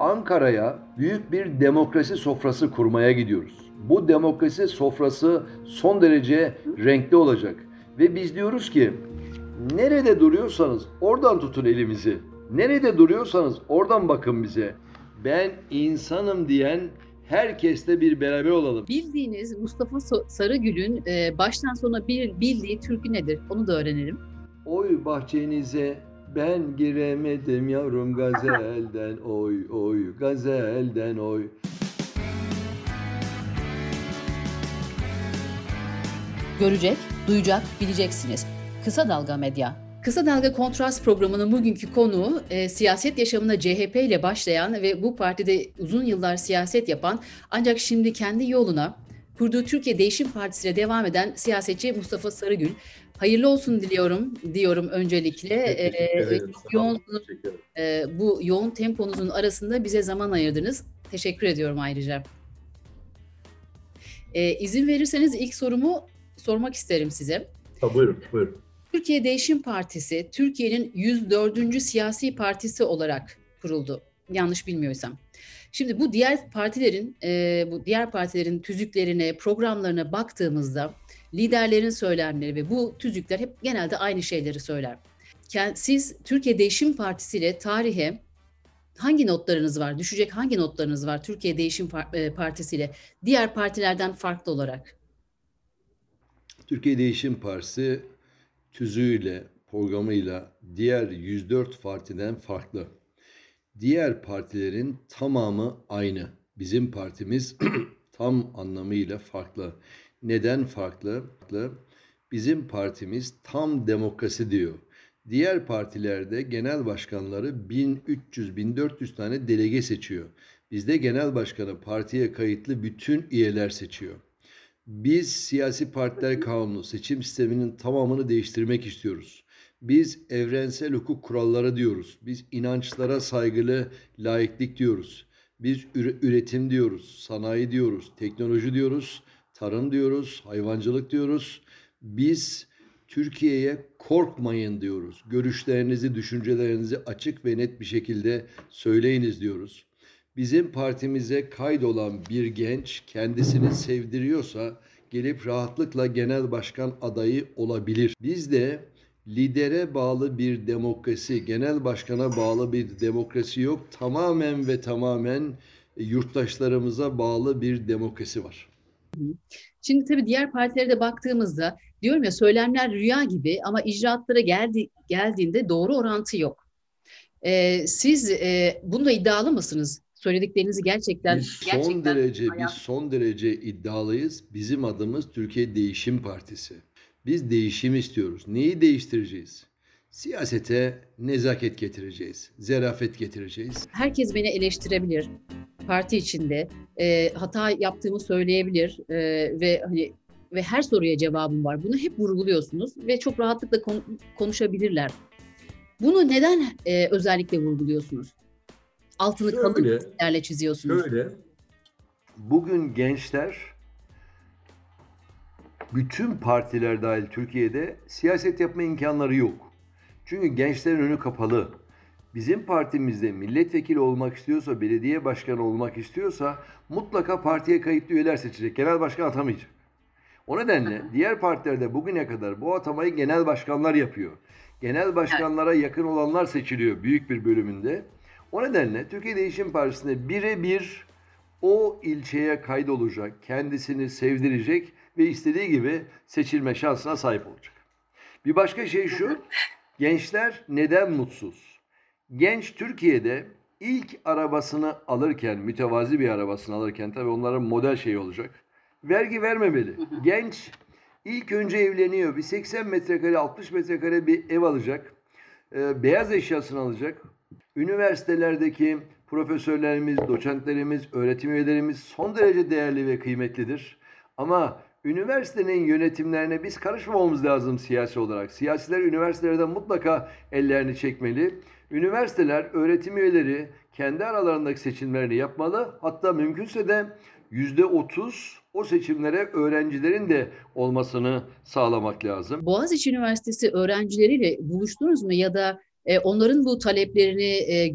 Ankara'ya büyük bir demokrasi sofrası kurmaya gidiyoruz. Bu demokrasi sofrası son derece renkli olacak. Ve biz diyoruz ki nerede duruyorsanız oradan tutun elimizi. Nerede duruyorsanız oradan bakın bize. Ben insanım diyen herkesle bir beraber olalım. Bildiğiniz Mustafa Sarıgül'ün e, baştan sona bir bildiği türkü nedir? Onu da öğrenelim. Oy bahçenize ben giremedim yavrum gazelden oy oy gazelden oy. Görecek, duyacak, bileceksiniz. Kısa Dalga Medya. Kısa Dalga Kontrast programının bugünkü konuğu e, siyaset yaşamına CHP ile başlayan ve bu partide uzun yıllar siyaset yapan ancak şimdi kendi yoluna kurduğu Türkiye Değişim Partisi ile devam eden siyasetçi Mustafa Sarıgül. Hayırlı olsun diliyorum diyorum öncelikle. Ee, yoğun, e, bu yoğun temponuzun arasında bize zaman ayırdınız. Teşekkür ediyorum ayrıca. E, izin verirseniz ilk sorumu sormak isterim size. Ha, buyurun, buyurun. Türkiye Değişim Partisi, Türkiye'nin 104. siyasi partisi olarak kuruldu. Yanlış bilmiyorsam. Şimdi bu diğer partilerin, e, bu diğer partilerin tüzüklerine, programlarına baktığımızda liderlerin söylemleri ve bu tüzükler hep genelde aynı şeyleri söyler. Siz Türkiye Değişim Partisi ile tarihe hangi notlarınız var? Düşecek hangi notlarınız var Türkiye Değişim e, Partisi ile diğer partilerden farklı olarak? Türkiye Değişim Partisi tüzüğüyle, programıyla diğer 104 partiden farklı. Diğer partilerin tamamı aynı. Bizim partimiz tam anlamıyla farklı. Neden farklı? Bizim partimiz tam demokrasi diyor. Diğer partilerde genel başkanları 1300-1400 tane delege seçiyor. Bizde genel başkanı partiye kayıtlı bütün üyeler seçiyor. Biz siyasi partiler kanunu seçim sisteminin tamamını değiştirmek istiyoruz. Biz evrensel hukuk kuralları diyoruz. Biz inançlara saygılı laiklik diyoruz. Biz üretim diyoruz, sanayi diyoruz, teknoloji diyoruz, tarım diyoruz, hayvancılık diyoruz. Biz Türkiye'ye korkmayın diyoruz. Görüşlerinizi, düşüncelerinizi açık ve net bir şekilde söyleyiniz diyoruz bizim partimize kaydolan bir genç kendisini sevdiriyorsa gelip rahatlıkla genel başkan adayı olabilir. Biz de lidere bağlı bir demokrasi, genel başkana bağlı bir demokrasi yok. Tamamen ve tamamen yurttaşlarımıza bağlı bir demokrasi var. Şimdi tabii diğer partilere de baktığımızda diyorum ya söylemler rüya gibi ama icraatlara geldi, geldiğinde doğru orantı yok. Ee, siz e, bunda iddialı mısınız? söylediklerinizi gerçekten biz son gerçekten derece hayat... biz son derece iddialıyız. Bizim adımız Türkiye Değişim Partisi. Biz değişim istiyoruz. Neyi değiştireceğiz? Siyasete nezaket getireceğiz, zerafet getireceğiz. Herkes beni eleştirebilir parti içinde. E, hata yaptığımı söyleyebilir e, ve hani ve her soruya cevabım var. Bunu hep vurguluyorsunuz ve çok rahatlıkla kon- konuşabilirler. Bunu neden e, özellikle vurguluyorsunuz? altını şöyle, kalın çizgilerle çiziyorsunuz. Şöyle. Bugün gençler bütün partiler dahil Türkiye'de siyaset yapma imkanları yok. Çünkü gençlerin önü kapalı. Bizim partimizde milletvekili olmak istiyorsa, belediye başkanı olmak istiyorsa mutlaka partiye kayıtlı üyeler seçecek. Genel başkan atamayacak. O nedenle diğer partilerde bugüne kadar bu atamayı genel başkanlar yapıyor. Genel başkanlara yakın olanlar seçiliyor büyük bir bölümünde. O nedenle Türkiye Değişim Partisi'nde birebir o ilçeye kaydolacak, kendisini sevdirecek ve istediği gibi seçilme şansına sahip olacak. Bir başka şey şu, gençler neden mutsuz? Genç Türkiye'de ilk arabasını alırken, mütevazi bir arabasını alırken tabii onların model şeyi olacak. Vergi vermemeli. Genç ilk önce evleniyor. Bir 80 metrekare, 60 metrekare bir ev alacak. Ee, beyaz eşyasını alacak. Üniversitelerdeki profesörlerimiz, doçentlerimiz, öğretim üyelerimiz son derece değerli ve kıymetlidir. Ama üniversitenin yönetimlerine biz karışmamamız lazım siyasi olarak. Siyasiler üniversitelerden mutlaka ellerini çekmeli. Üniversiteler, öğretim üyeleri kendi aralarındaki seçimlerini yapmalı. Hatta mümkünse de yüzde otuz o seçimlere öğrencilerin de olmasını sağlamak lazım. Boğaziçi Üniversitesi öğrencileriyle buluştunuz mu ya da e, onların bu taleplerini e,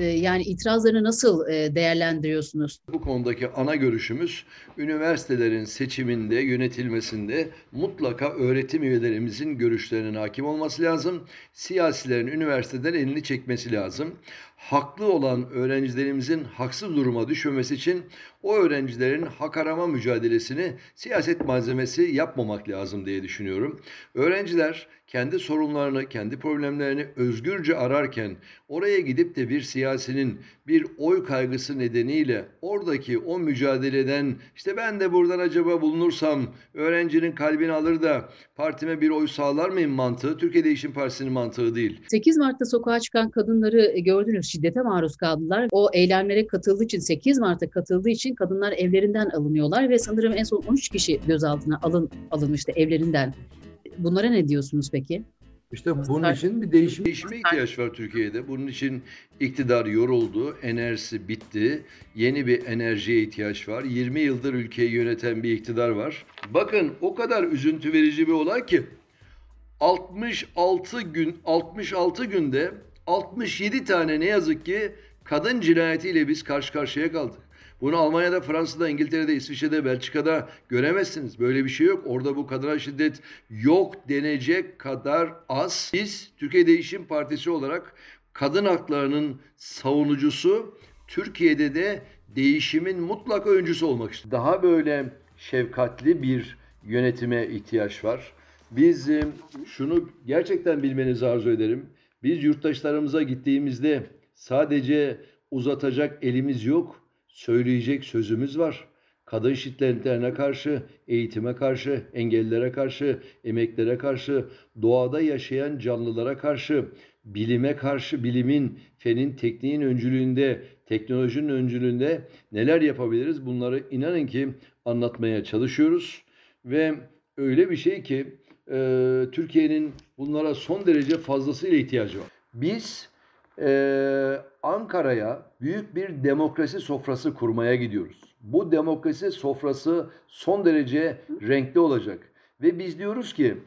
yani itirazlarını nasıl e, değerlendiriyorsunuz? Bu konudaki ana görüşümüz üniversitelerin seçiminde, yönetilmesinde mutlaka öğretim üyelerimizin görüşlerinin hakim olması lazım. Siyasilerin üniversiteden elini çekmesi lazım. Haklı olan öğrencilerimizin haksız duruma düşmemesi için o öğrencilerin hak arama mücadelesini siyaset malzemesi yapmamak lazım diye düşünüyorum. Öğrenciler kendi sorunlarını, kendi problemlerini özgürce ararken oraya gidip de bir siyasinin bir oy kaygısı nedeniyle oradaki o mücadeleden işte ben de buradan acaba bulunursam öğrencinin kalbini alır da partime bir oy sağlar mıyım mantığı Türkiye Değişim Partisi'nin mantığı değil. 8 Mart'ta sokağa çıkan kadınları gördünüz şiddete maruz kaldılar. O eylemlere katıldığı için 8 Mart'ta katıldığı için kadınlar evlerinden alınıyorlar ve sanırım en son 13 kişi gözaltına alın alınmıştı evlerinden. Bunlara ne diyorsunuz peki? İşte bunun için bir değişim, değişime ihtiyaç var Türkiye'de. Bunun için iktidar yoruldu, enerjisi bitti. Yeni bir enerjiye ihtiyaç var. 20 yıldır ülkeyi yöneten bir iktidar var. Bakın o kadar üzüntü verici bir olay ki 66 gün 66 günde 67 tane ne yazık ki kadın cinayetiyle biz karşı karşıya kaldık. Bunu Almanya'da, Fransa'da, İngiltere'de, İsviçre'de, Belçika'da göremezsiniz. Böyle bir şey yok. Orada bu kadar şiddet yok denecek kadar az. Biz Türkiye Değişim Partisi olarak kadın haklarının savunucusu, Türkiye'de de değişimin mutlak öncüsü olmak istiyoruz. Daha böyle şefkatli bir yönetime ihtiyaç var. Biz şunu gerçekten bilmenizi arzu ederim. Biz yurttaşlarımıza gittiğimizde sadece uzatacak elimiz yok söyleyecek sözümüz var. Kadın şiddetlerine karşı, eğitime karşı, engellilere karşı, emeklere karşı, doğada yaşayan canlılara karşı, bilime karşı, bilimin, fenin, tekniğin öncülüğünde, teknolojinin öncülüğünde neler yapabiliriz? Bunları inanın ki anlatmaya çalışıyoruz. Ve öyle bir şey ki e, Türkiye'nin bunlara son derece fazlasıyla ihtiyacı var. Biz e, Ankara'ya büyük bir demokrasi sofrası kurmaya gidiyoruz. Bu demokrasi sofrası son derece renkli olacak. Ve biz diyoruz ki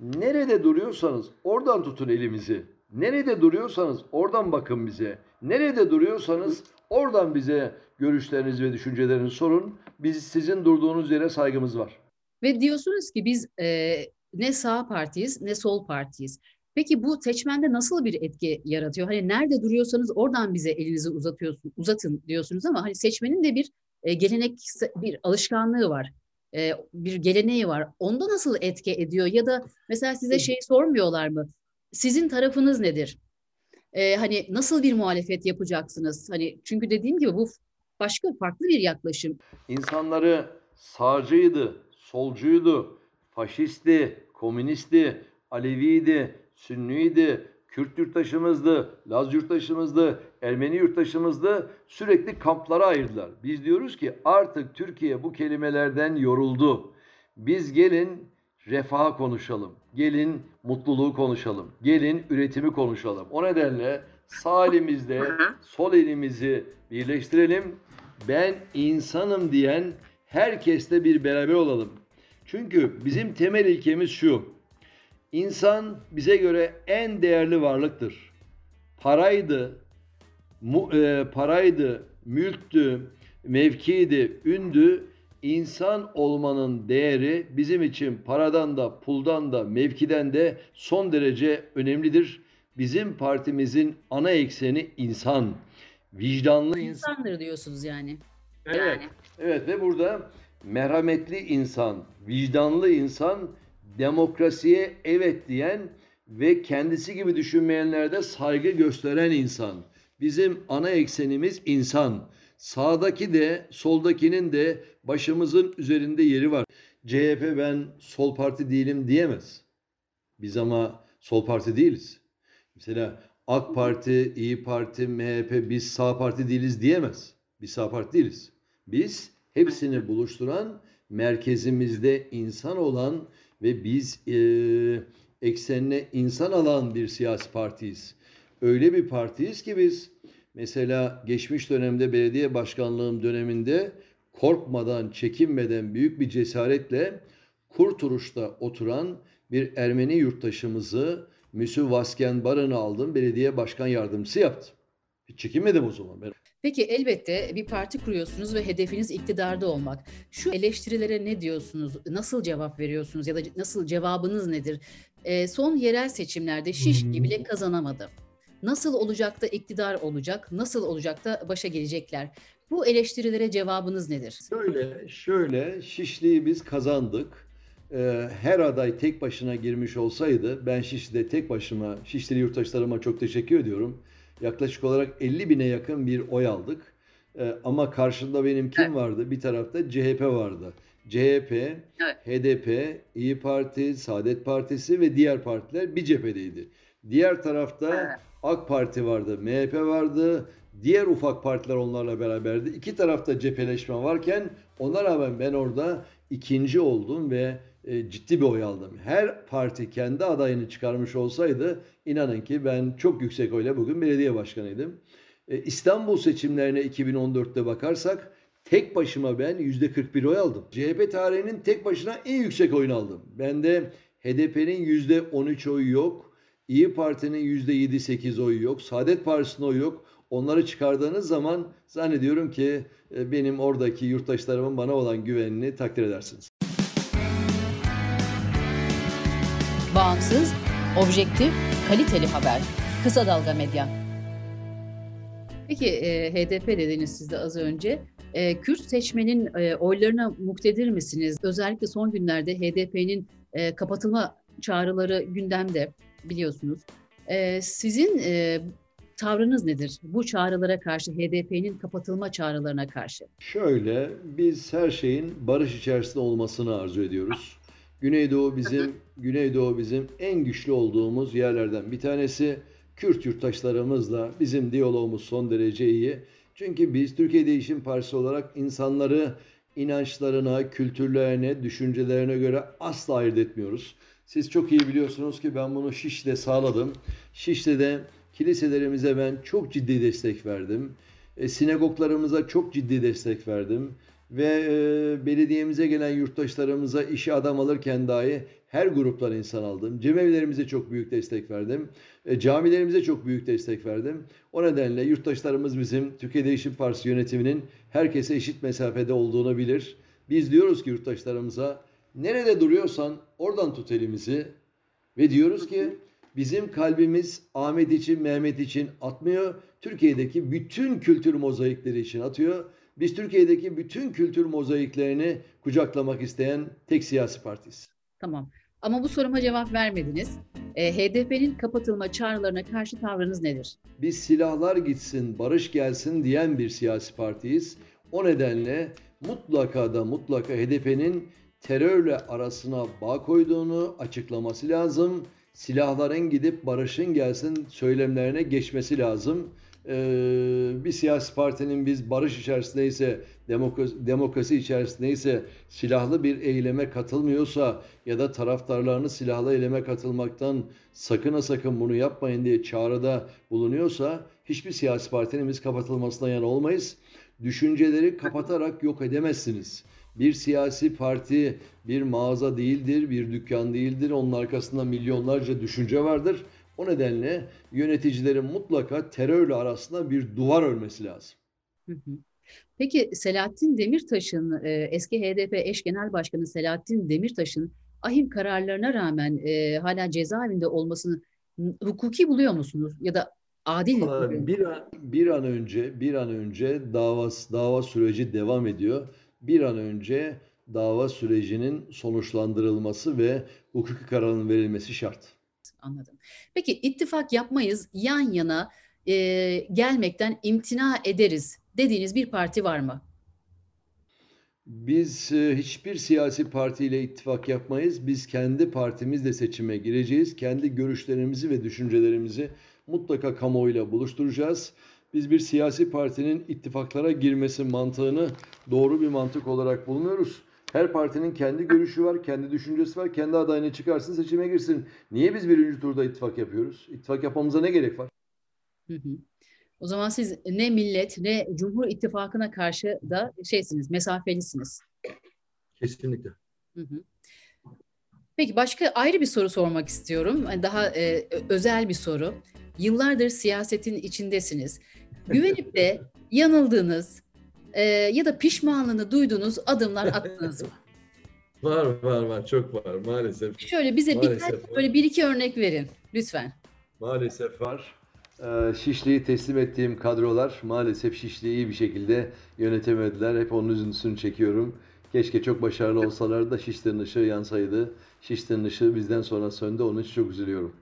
nerede duruyorsanız oradan tutun elimizi. Nerede duruyorsanız oradan bakın bize. Nerede duruyorsanız oradan bize görüşlerinizi ve düşüncelerinizi sorun. Biz sizin durduğunuz yere saygımız var. Ve diyorsunuz ki biz e, ne sağ partiyiz ne sol partiyiz. Peki bu seçmende nasıl bir etki yaratıyor? Hani nerede duruyorsanız oradan bize elinizi uzatıyorsun, uzatın diyorsunuz ama hani seçmenin de bir e, gelenek, bir alışkanlığı var. E, bir geleneği var. Onda nasıl etki ediyor? Ya da mesela size şey sormuyorlar mı? Sizin tarafınız nedir? E, hani nasıl bir muhalefet yapacaksınız? Hani çünkü dediğim gibi bu başka farklı bir yaklaşım. İnsanları sağcıydı, solcuydu, faşisti, komünisti, Aleviydi, Sünniydi, Kürt yurttaşımızdı, Laz yurttaşımızdı, Ermeni yurttaşımızdı sürekli kamplara ayırdılar. Biz diyoruz ki artık Türkiye bu kelimelerden yoruldu. Biz gelin refaha konuşalım. Gelin mutluluğu konuşalım. Gelin üretimi konuşalım. O nedenle sağ elimizde sol elimizi birleştirelim. Ben insanım diyen herkesle bir beraber olalım. Çünkü bizim temel ilkemiz şu. İnsan bize göre en değerli varlıktır. Paraydı, mu, e, paraydı, mülktü, mevkiydi, ündü. İnsan olmanın değeri bizim için paradan da, puldan da, mevkiden de son derece önemlidir. Bizim partimizin ana ekseni insan. Vicdanlı insan. İnsandır diyorsunuz yani. Evet. Yani. Evet ve burada merhametli insan, vicdanlı insan demokrasiye evet diyen ve kendisi gibi düşünmeyenlerde saygı gösteren insan. Bizim ana eksenimiz insan. Sağdaki de soldakinin de başımızın üzerinde yeri var. CHP ben sol parti değilim diyemez. Biz ama sol parti değiliz. Mesela AK Parti, İyi Parti, MHP biz sağ parti değiliz diyemez. Biz sağ parti değiliz. Biz hepsini buluşturan merkezimizde insan olan ve biz e, eksenine insan alan bir siyasi partiyiz. Öyle bir partiyiz ki biz mesela geçmiş dönemde belediye başkanlığım döneminde korkmadan, çekinmeden büyük bir cesaretle Kurturuş'ta oturan bir Ermeni yurttaşımızı Müsü Vasken Baran'ı aldım, belediye başkan yardımcısı yaptım. Hiç çekinmedim o zaman. Ben Peki elbette bir parti kuruyorsunuz ve hedefiniz iktidarda olmak. Şu eleştirilere ne diyorsunuz? Nasıl cevap veriyorsunuz ya da nasıl cevabınız nedir? Ee, son yerel seçimlerde Şişli bile kazanamadı. Nasıl olacak da iktidar olacak? Nasıl olacak da başa gelecekler? Bu eleştirilere cevabınız nedir? Şöyle, şöyle Şişli'yi biz kazandık. Ee, her aday tek başına girmiş olsaydı ben Şişli'de tek başıma, Şişli yurttaşlarıma çok teşekkür ediyorum. Yaklaşık olarak 50 bine yakın bir oy aldık. Ee, ama karşında benim kim Evet. vardı? Bir tarafta CHP vardı. CHP, Evet. HDP, İyi Parti, Saadet Partisi ve diğer partiler bir cephedeydi. Diğer tarafta AK Parti vardı, MHP vardı, diğer ufak partiler onlarla beraberdi. İki tarafta cepheleşme varken ona rağmen ben orada ikinci oldum ve e, ciddi bir oy aldım. Her parti kendi adayını çıkarmış olsaydı inanın ki ben çok yüksek oyla bugün belediye başkanıydım. E, İstanbul seçimlerine 2014'te bakarsak tek başıma ben %41 oy aldım. CHP tarihinin tek başına en yüksek oyunu aldım. Bende HDP'nin %13 oyu yok. İyi Parti'nin %7-8 oyu yok. Saadet Partisi'nin oyu yok. Onları çıkardığınız zaman zannediyorum ki e, benim oradaki yurttaşlarımın bana olan güvenini takdir edersiniz. Bağımsız, objektif, kaliteli haber. Kısa Dalga Medya. Peki e, HDP dediniz siz de az önce. E, Kürt seçmenin e, oylarına muktedir misiniz? Özellikle son günlerde HDP'nin e, kapatılma çağrıları gündemde biliyorsunuz. E, sizin e, tavrınız nedir bu çağrılara karşı, HDP'nin kapatılma çağrılarına karşı? Şöyle biz her şeyin barış içerisinde olmasını arzu ediyoruz. Güneydoğu bizim Güneydoğu bizim en güçlü olduğumuz yerlerden bir tanesi. Kürt yurttaşlarımızla bizim diyalogumuz son derece iyi. Çünkü biz Türkiye Değişim Partisi olarak insanları inançlarına, kültürlerine, düşüncelerine göre asla ayırt etmiyoruz. Siz çok iyi biliyorsunuz ki ben bunu Şişli'de sağladım. Şişli'de kiliselerimize ben çok ciddi destek verdim. E, sinagoglarımıza çok ciddi destek verdim. Ve e, belediyemize gelen yurttaşlarımıza işe adam alırken dahi her gruptan insan aldım. Cemevlerimize çok büyük destek verdim. E, camilerimize çok büyük destek verdim. O nedenle yurttaşlarımız bizim Türkiye Değişim Partisi yönetiminin herkese eşit mesafede olduğunu bilir. Biz diyoruz ki yurttaşlarımıza nerede duruyorsan oradan tut elimizi ve diyoruz ki bizim kalbimiz Ahmet için, Mehmet için atmıyor. Türkiye'deki bütün kültür mozaikleri için atıyor. Biz Türkiye'deki bütün kültür mozaiklerini kucaklamak isteyen tek siyasi partiyiz. Tamam. Ama bu soruma cevap vermediniz. E, HDP'nin kapatılma çağrılarına karşı tavrınız nedir? Biz silahlar gitsin, barış gelsin diyen bir siyasi partiyiz. O nedenle mutlaka da mutlaka HDP'nin terörle arasına bağ koyduğunu açıklaması lazım. Silahların gidip barışın gelsin söylemlerine geçmesi lazım. Ee, bir siyasi partinin biz barış içerisindeyse, demokrasi, demokrasi içerisindeyse silahlı bir eyleme katılmıyorsa ya da taraftarlarını silahlı eyleme katılmaktan sakın ha sakın bunu yapmayın diye çağrıda bulunuyorsa hiçbir siyasi partinin biz kapatılmasına yana olmayız. Düşünceleri kapatarak yok edemezsiniz. Bir siyasi parti bir mağaza değildir, bir dükkan değildir. Onun arkasında milyonlarca düşünce vardır. O nedenle yöneticilerin mutlaka terörle arasında bir duvar örmesi lazım. Hı hı. Peki Selahattin Demirtaş'ın e, eski HDP eş genel başkanı Selahattin Demirtaş'ın ahim kararlarına rağmen e, hala cezaevinde olmasını hukuki buluyor musunuz ya da adil mi? Bir an, bir an önce bir an önce davas dava süreci devam ediyor. Bir an önce dava sürecinin sonuçlandırılması ve hukuki kararın verilmesi şart. Anladım. Peki ittifak yapmayız, yan yana e, gelmekten imtina ederiz dediğiniz bir parti var mı? Biz e, hiçbir siyasi partiyle ittifak yapmayız. Biz kendi partimizle seçime gireceğiz. Kendi görüşlerimizi ve düşüncelerimizi mutlaka kamuoyuyla buluşturacağız. Biz bir siyasi partinin ittifaklara girmesi mantığını doğru bir mantık olarak bulmuyoruz. Her partinin kendi görüşü var, kendi düşüncesi var. Kendi adayını çıkarsın, seçime girsin. Niye biz birinci turda ittifak yapıyoruz? İttifak yapmamıza ne gerek var? Hı hı. O zaman siz ne millet ne Cumhur İttifakı'na karşı da şeysiniz, mesafelisiniz. Kesinlikle. Hı hı. Peki başka ayrı bir soru sormak istiyorum. Daha e, özel bir soru. Yıllardır siyasetin içindesiniz. güvenip de yanıldığınız e, ya da pişmanlığını duyduğunuz adımlar attınız mı? Var var var çok var maalesef. Şöyle bize Maalesef birkaç var. böyle bir iki örnek verin lütfen. Maalesef var. Ee, Şişli'yi teslim ettiğim kadrolar maalesef Şişli'yi iyi bir şekilde yönetemediler. Hep onun üzüntüsünü çekiyorum. Keşke çok başarılı olsalar da Şişli'nin ışığı yansaydı. Şişli'nin ışığı bizden sonra söndü. Onun için çok üzülüyorum.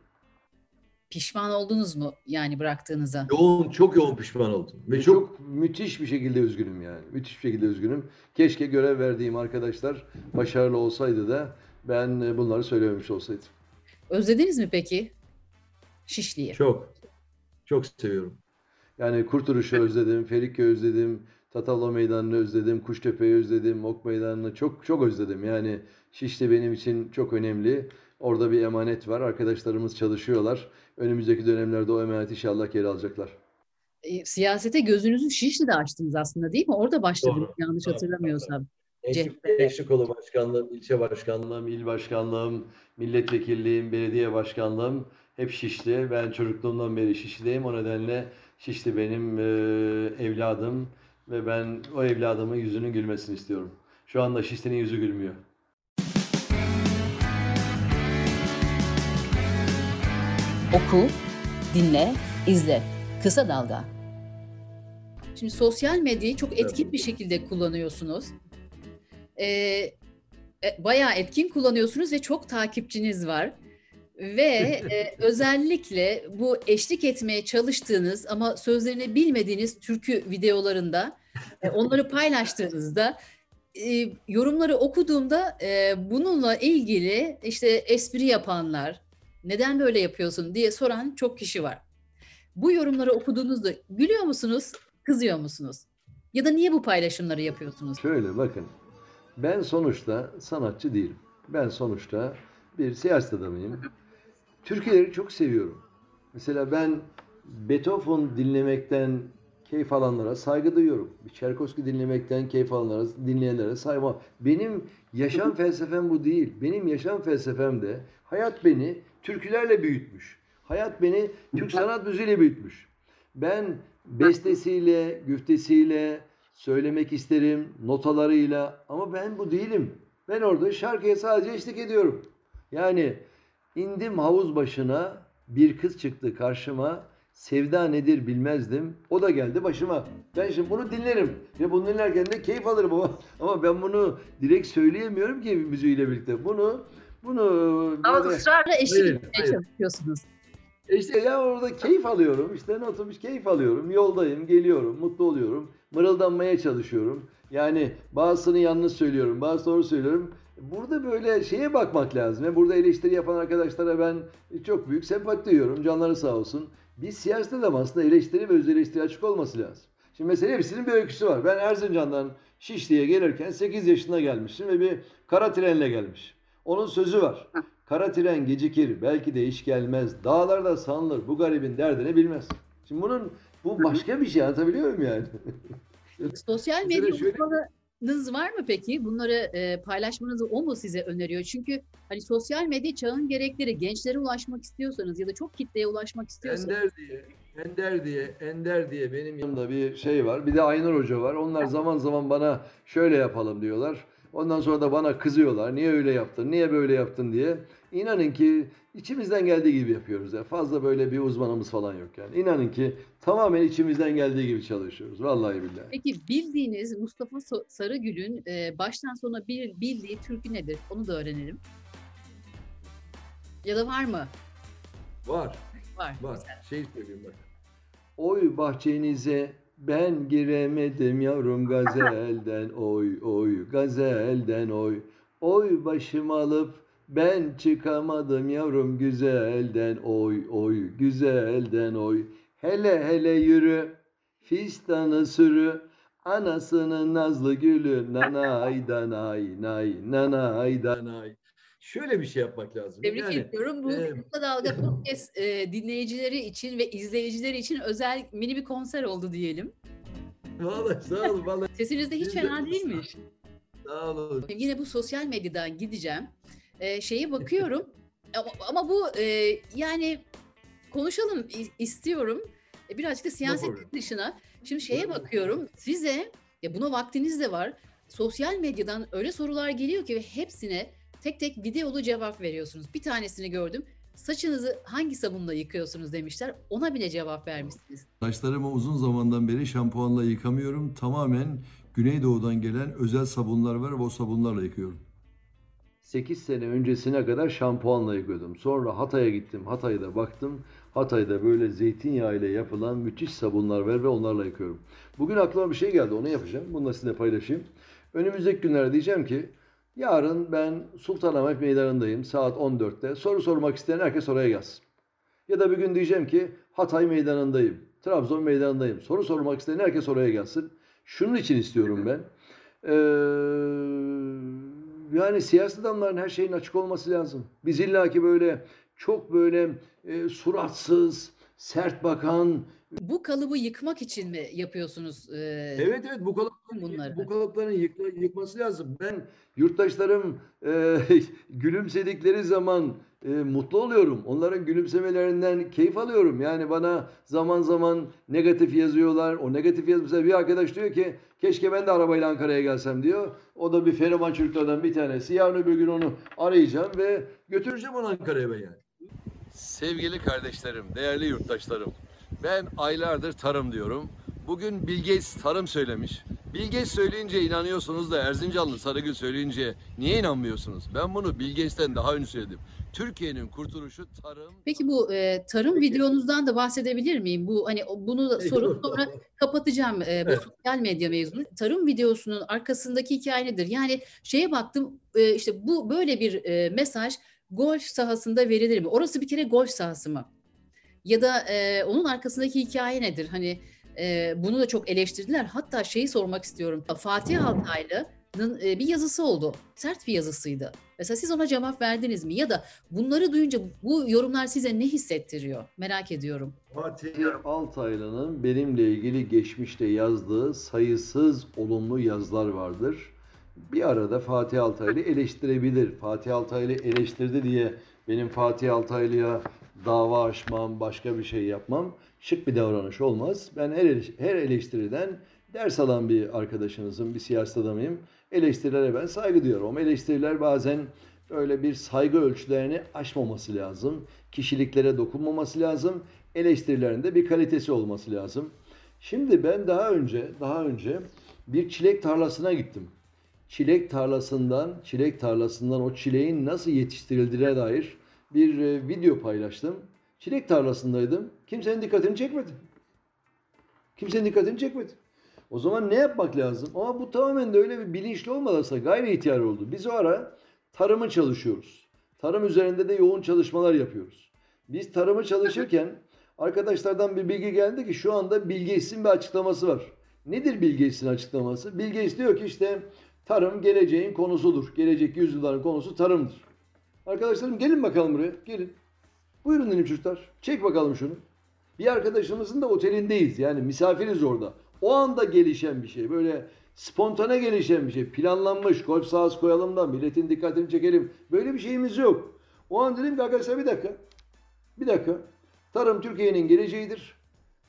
Pişman oldunuz mu yani bıraktığınıza? Yoğun çok yoğun pişman oldum. Ve Ve çok, çok müthiş bir şekilde üzgünüm yani. Müthiş bir şekilde üzgünüm. Keşke görev verdiğim arkadaşlar başarılı olsaydı da ben e, bunları söylememiş olsaydım. Özlediniz mi peki Şişli'yi? çok çok seviyorum. Yani Kurtuluş'u özledim, Ferikköy özledim, Tatavla Meydanı'nı özledim, Kuştepe'yi özledim, Ok Meydanı'nı çok çok özledim. Yani Şişli benim için çok önemli. Orada bir emanet var. Arkadaşlarımız çalışıyorlar. Önümüzdeki dönemlerde o emaneti inşallah geri alacaklar. E, siyasete gözünüzü Şişli'de açtınız aslında değil mi? Orada başladınız Doğru. yanlış Doğru. hatırlamıyorsam. Gençlik, Kolu Başkanlığım, ilçe başkanlığım, Başkanlığım, il başkanlığım, milletvekilliğim, belediye başkanlığım hep Şişli. Ben çocukluğumdan beri Şişli'deyim. O nedenle Şişli benim e, evladım ve ben o evladımın yüzünün gülmesini istiyorum. Şu anda Şişli'nin yüzü gülmüyor. Oku, dinle, izle. Kısa Dalga. Şimdi sosyal medyayı çok etkin bir şekilde kullanıyorsunuz. Ee, e, bayağı etkin kullanıyorsunuz ve çok takipçiniz var. Ve e, özellikle bu eşlik etmeye çalıştığınız ama sözlerini bilmediğiniz türkü videolarında e, onları paylaştığınızda e, yorumları okuduğumda e, bununla ilgili işte espri yapanlar, neden böyle yapıyorsun diye soran çok kişi var. Bu yorumları okuduğunuzda gülüyor musunuz, kızıyor musunuz? Ya da niye bu paylaşımları yapıyorsunuz? Şöyle bakın. Ben sonuçta sanatçı değilim. Ben sonuçta bir siyaset adamıyım. Türkiye'leri çok seviyorum. Mesela ben Beethoven dinlemekten keyif alanlara saygı duyuyorum. Bir Çerkovski dinlemekten keyif alanlara, dinleyenlere saygı Benim yaşam felsefem bu değil. Benim yaşam felsefem de hayat beni türkülerle büyütmüş. Hayat beni Türk sanat müziğiyle büyütmüş. Ben bestesiyle, güftesiyle, söylemek isterim, notalarıyla ama ben bu değilim. Ben orada şarkıya sadece eşlik ediyorum. Yani indim havuz başına bir kız çıktı karşıma. Sevda nedir bilmezdim. O da geldi başıma. Ben şimdi bunu dinlerim. Ve bunu dinlerken de keyif alırım ama, ama ben bunu direkt söyleyemiyorum ki müziğiyle birlikte. Bunu bunu Ama böyle- ısrarla eşlik Hayır, etmeye hayır. çalışıyorsunuz. İşte ya orada keyif alıyorum. İşte otobüs keyif alıyorum. Yoldayım, geliyorum, mutlu oluyorum. Mırıldanmaya çalışıyorum. Yani bazısını yanlış söylüyorum, bazı doğru söylüyorum. Burada böyle şeye bakmak lazım. Ve burada eleştiri yapan arkadaşlara ben çok büyük sempati duyuyorum. Canları sağ olsun. Biz siyasette de aslında eleştiri ve öz eleştiri açık olması lazım. Şimdi mesela hepsinin bir öyküsü var. Ben Erzincan'dan Şişli'ye gelirken 8 yaşında gelmişim ve bir kara trenle gelmiş. Onun sözü var. Kara tren gecikir, belki de hiç gelmez. Dağlarda sanılır, bu garibin derdini bilmez. Şimdi bunun bu başka bir şey anlatabiliyor muyum yani? Sosyal medya uzmanınız var mı peki? Bunları e, paylaşmanızı o mu size öneriyor? Çünkü hani sosyal medya çağın gerekleri gençlere ulaşmak istiyorsanız ya da çok kitleye ulaşmak istiyorsanız Ender diye, Ender diye, Ender diye benim Yanımda bir şey var. Bir de Aynur Hoca var. Onlar zaman zaman bana şöyle yapalım diyorlar. Ondan sonra da bana kızıyorlar. Niye öyle yaptın? Niye böyle yaptın diye. İnanın ki içimizden geldiği gibi yapıyoruz. Yani fazla böyle bir uzmanımız falan yok yani. İnanın ki tamamen içimizden geldiği gibi çalışıyoruz. Vallahi billahi. Peki bildiğiniz Mustafa Sarıgül'ün e, baştan sona bir bildiği türkü nedir? Onu da öğrenelim. Ya da var mı? var, Var. var. Güzel. Şey söyleyeyim bak. Oy bahçenize ben giremedim yavrum gazelden oy oy gazelden oy. Oy başım alıp ben çıkamadım yavrum güzelden oy oy güzelden oy. Hele hele yürü fistanı sürü anasının nazlı gülü nanay danay nay nanay danay. Şöyle bir şey yapmak lazım. Tebrik yani, ediyorum. Bu e, Kısa Dalga Podcast e, dinleyicileri için ve izleyicileri için özel mini bir konser oldu diyelim. Vallahi sağ olun, vallahi Sesiniz de hiç fena değilmiş. sağ olun. Yine bu sosyal medyadan gideceğim. Ee, şeye bakıyorum ama, ama bu e, yani konuşalım istiyorum. E, birazcık da problem. dışına. Şimdi şeye bakıyorum. Size ya buna vaktiniz de var. Sosyal medyadan öyle sorular geliyor ki ve hepsine tek tek videolu cevap veriyorsunuz. Bir tanesini gördüm. Saçınızı hangi sabunla yıkıyorsunuz demişler. Ona bile cevap vermişsiniz. Saçlarımı uzun zamandan beri şampuanla yıkamıyorum. Tamamen Güneydoğu'dan gelen özel sabunlar var ve o sabunlarla yıkıyorum. 8 sene öncesine kadar şampuanla yıkıyordum. Sonra Hatay'a gittim. Hatay'da baktım. Hatay'da böyle zeytinyağı ile yapılan müthiş sabunlar var ve onlarla yıkıyorum. Bugün aklıma bir şey geldi. Onu yapacağım. Bunu da sizinle paylaşayım. Önümüzdeki günlerde diyeceğim ki yarın ben Sultanahmet Meydanı'ndayım saat 14'te. Soru sormak isteyen herkes oraya gelsin. Ya da bir gün diyeceğim ki Hatay Meydanı'ndayım. Trabzon Meydanı'ndayım. Soru sormak isteyen herkes oraya gelsin. Şunun için istiyorum ben. Ee, yani siyasi adamların her şeyin açık olması lazım. Biz illaki böyle çok böyle e, suratsız, sert bakan, Bu kalıbı yıkmak için mi yapıyorsunuz? e, Evet evet bu kalıpların, Bunları. bu kalıpların yıkma- yıkması lazım. Ben yurttaşlarım e, gülümsedikleri zaman e, mutlu oluyorum. Onların gülümsemelerinden keyif alıyorum. Yani bana zaman zaman negatif yazıyorlar. O negatif yaz mesela bir arkadaş diyor ki keşke ben de arabayla Ankara'ya gelsem diyor. O da bir fenomen çocuklardan bir tanesi. Yarın öbür gün onu arayacağım ve götüreceğim götüreceğim onu Ankara'ya ben yani. Sevgili kardeşlerim, değerli yurttaşlarım. Ben aylardır tarım diyorum. Bugün Bill Gates tarım söylemiş. Bill Gates söyleyince inanıyorsunuz da Erzincanlı Sarıgül söyleyince niye inanmıyorsunuz? Ben bunu Bill Gates'ten daha önce söyledim. Türkiye'nin kurtuluşu tarım. Peki bu e, tarım videonuzdan da bahsedebilir miyim? Bu hani bunu da sorup sonra kapatacağım e, bu Evet. sosyal medya mevzunu. Tarım videosunun arkasındaki hikaye nedir? Yani şeye baktım e, işte bu böyle bir e, mesaj golf sahasında verilir mi? Orası bir kere golf sahası mı? Ya da e, onun arkasındaki hikaye nedir? Hani e, bunu da çok eleştirdiler. Hatta şeyi sormak istiyorum. Fatih Altaylı'nın e, bir yazısı oldu. Sert bir yazısıydı. Mesela siz ona cevap verdiniz mi? Ya da bunları duyunca bu yorumlar size ne hissettiriyor? Merak ediyorum. Fatih Altaylı'nın benimle ilgili geçmişte yazdığı sayısız olumlu yazılar vardır. Bir arada Fatih Altaylı eleştirebilir. Fatih Altaylı eleştirdi diye benim Fatih Altaylı'ya dava açmam, başka bir şey yapmam şık bir davranış olmaz. Ben her, her eleştiriden ders alan bir arkadaşınızım, bir siyaset adamıyım. Eleştirilere ben saygı duyuyorum. Eleştiriler bazen öyle bir saygı ölçülerini aşmaması lazım. Kişiliklere dokunmaması lazım. Eleştirilerin de bir kalitesi olması lazım. Şimdi ben daha önce daha önce bir çilek tarlasına gittim. Çilek tarlasından, çilek tarlasından o çileğin nasıl yetiştirildiğine dair bir e, video paylaştım. Çilek tarlasındaydım. Kimsenin dikkatini çekmedi. Kimsenin dikkatini çekmedi. O zaman ne yapmak lazım? Ama bu tamamen de öyle bir bilinçli olmadıysa gayri ihtiyar oldu. Biz o ara tarımı çalışıyoruz. Tarım üzerinde de yoğun çalışmalar yapıyoruz. Biz tarımı çalışırken arkadaşlardan bir bilgi geldi ki şu anda Bill bir açıklaması var. Nedir Bill açıklaması? Bill diyor ki işte tarım geleceğin konusudur. Gelecek yüzyılların konusu tarımdır. Arkadaşlarım gelin bakalım buraya. Gelin. Buyurun dedim çocuklar. Çek bakalım şunu. Bir arkadaşımızın da otelindeyiz. Yani misafiriz orada. O anda gelişen bir şey. Böyle spontane gelişen bir şey. Planlanmış. Golf sahası koyalım da milletin dikkatini çekelim. Böyle bir şeyimiz yok. O an dedim ki arkadaşlar bir dakika. Bir dakika. Tarım Türkiye'nin geleceğidir.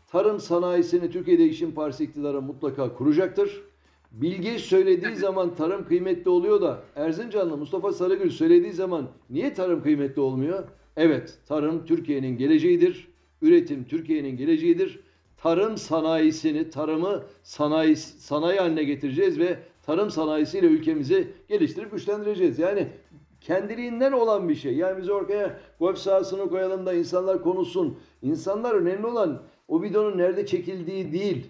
Tarım sanayisini Türkiye'de İşin Partisi iktidarı mutlaka kuracaktır. Bilge söylediği zaman tarım kıymetli oluyor da Erzincanlı Mustafa Sarıgül söylediği zaman niye tarım kıymetli olmuyor? Evet, tarım Türkiye'nin geleceğidir. Üretim Türkiye'nin geleceğidir. Tarım sanayisini, tarımı sanayi, sanayi haline getireceğiz ve tarım sanayisiyle ülkemizi geliştirip güçlendireceğiz. Yani kendiliğinden olan bir şey. Yani biz ortaya golf sahasını koyalım da insanlar konuşsun. İnsanlar önemli olan o videonun nerede çekildiği değil.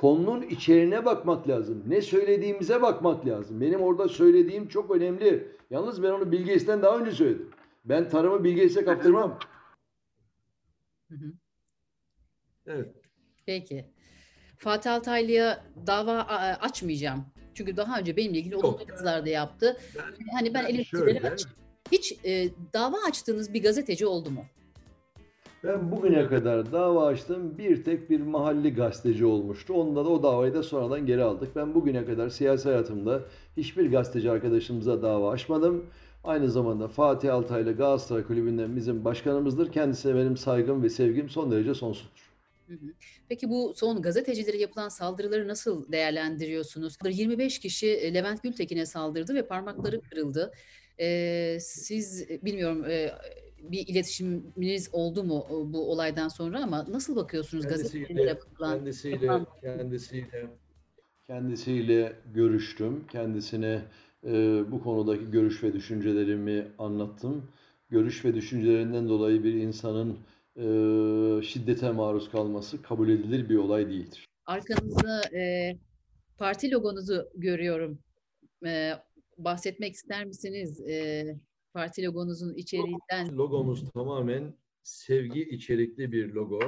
Konunun içeriğine bakmak lazım. Ne söylediğimize bakmak lazım. Benim orada söylediğim çok önemli. Yalnız ben onu Gates'ten daha önce söyledim. Ben tarımı Bill Gates'e kaptırmam. Hı hı. evet. Peki. Fatih Altaylı'ya dava açmayacağım. Çünkü daha önce benimle ilgili olumlu yazılar da yaptı. Ben- Hani ben ben eleştirileri aç. Hiç e, dava açtığınız bir gazeteci oldu mu? Ben bugüne kadar dava açtığım bir tek bir mahalli gazeteci olmuştu. Onda da o davayı da sonradan geri aldık. Ben bugüne kadar siyasi hayatımda hiçbir gazeteci arkadaşımıza dava açmadım. Aynı zamanda Fatih Altaylı Galatasaray Kulübü'nden bizim başkanımızdır. Kendisine benim saygım ve sevgim son derece sonsuzdur. Peki bu son gazetecilere yapılan saldırıları nasıl değerlendiriyorsunuz? 25 kişi e, Levent Gültekin'e saldırdı ve parmakları kırıldı. Ee, siz bilmiyorum e, bir iletişiminiz oldu mu bu olaydan sonra ama nasıl bakıyorsunuz gazetecilere yapılan? Kendisiyle, kendisiyle, kendisiyle görüştüm. Kendisine e, bu konudaki görüş ve düşüncelerimi anlattım. Görüş ve düşüncelerinden dolayı bir insanın e, şiddete maruz kalması kabul edilir bir olay değildir. Arkanızda e, parti logonuzu görüyorum. E, bahsetmek ister misiniz e, parti logonuzun içeriğinden? Logomuz tamamen sevgi içerikli bir logo.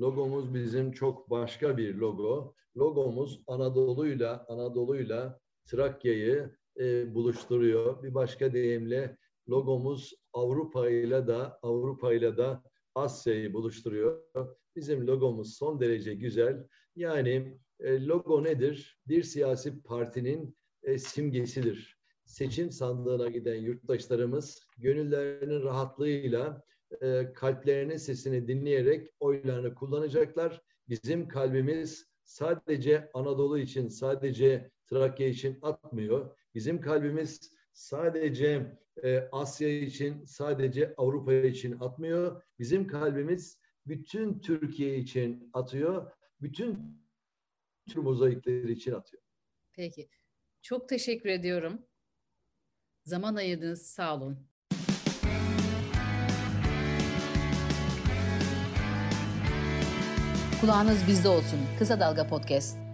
Logomuz bizim çok başka bir logo. Logomuz Anadolu'yla Anadolu'yla Trakya'yı e, buluşturuyor. Bir başka deyimle logomuz Avrupa ile de Avrupa ile de Asya'yı buluşturuyor. Bizim logomuz son derece güzel. Yani e, logo nedir? Bir siyasi partinin e, simgesidir. Seçim sandığına giden yurttaşlarımız gönüllerinin rahatlığıyla e, kalplerinin sesini dinleyerek oylarını kullanacaklar. Bizim kalbimiz sadece Anadolu için, sadece Trakya için atmıyor. Bizim kalbimiz sadece e, Asya için, sadece Avrupa için atmıyor. Bizim kalbimiz bütün Türkiye için atıyor. Bütün tüm mozaikler için atıyor. Peki. Çok teşekkür ediyorum. Zaman ayırdınız. Sağ olun. Kulağınız bizde olsun. Kısa Dalga Podcast.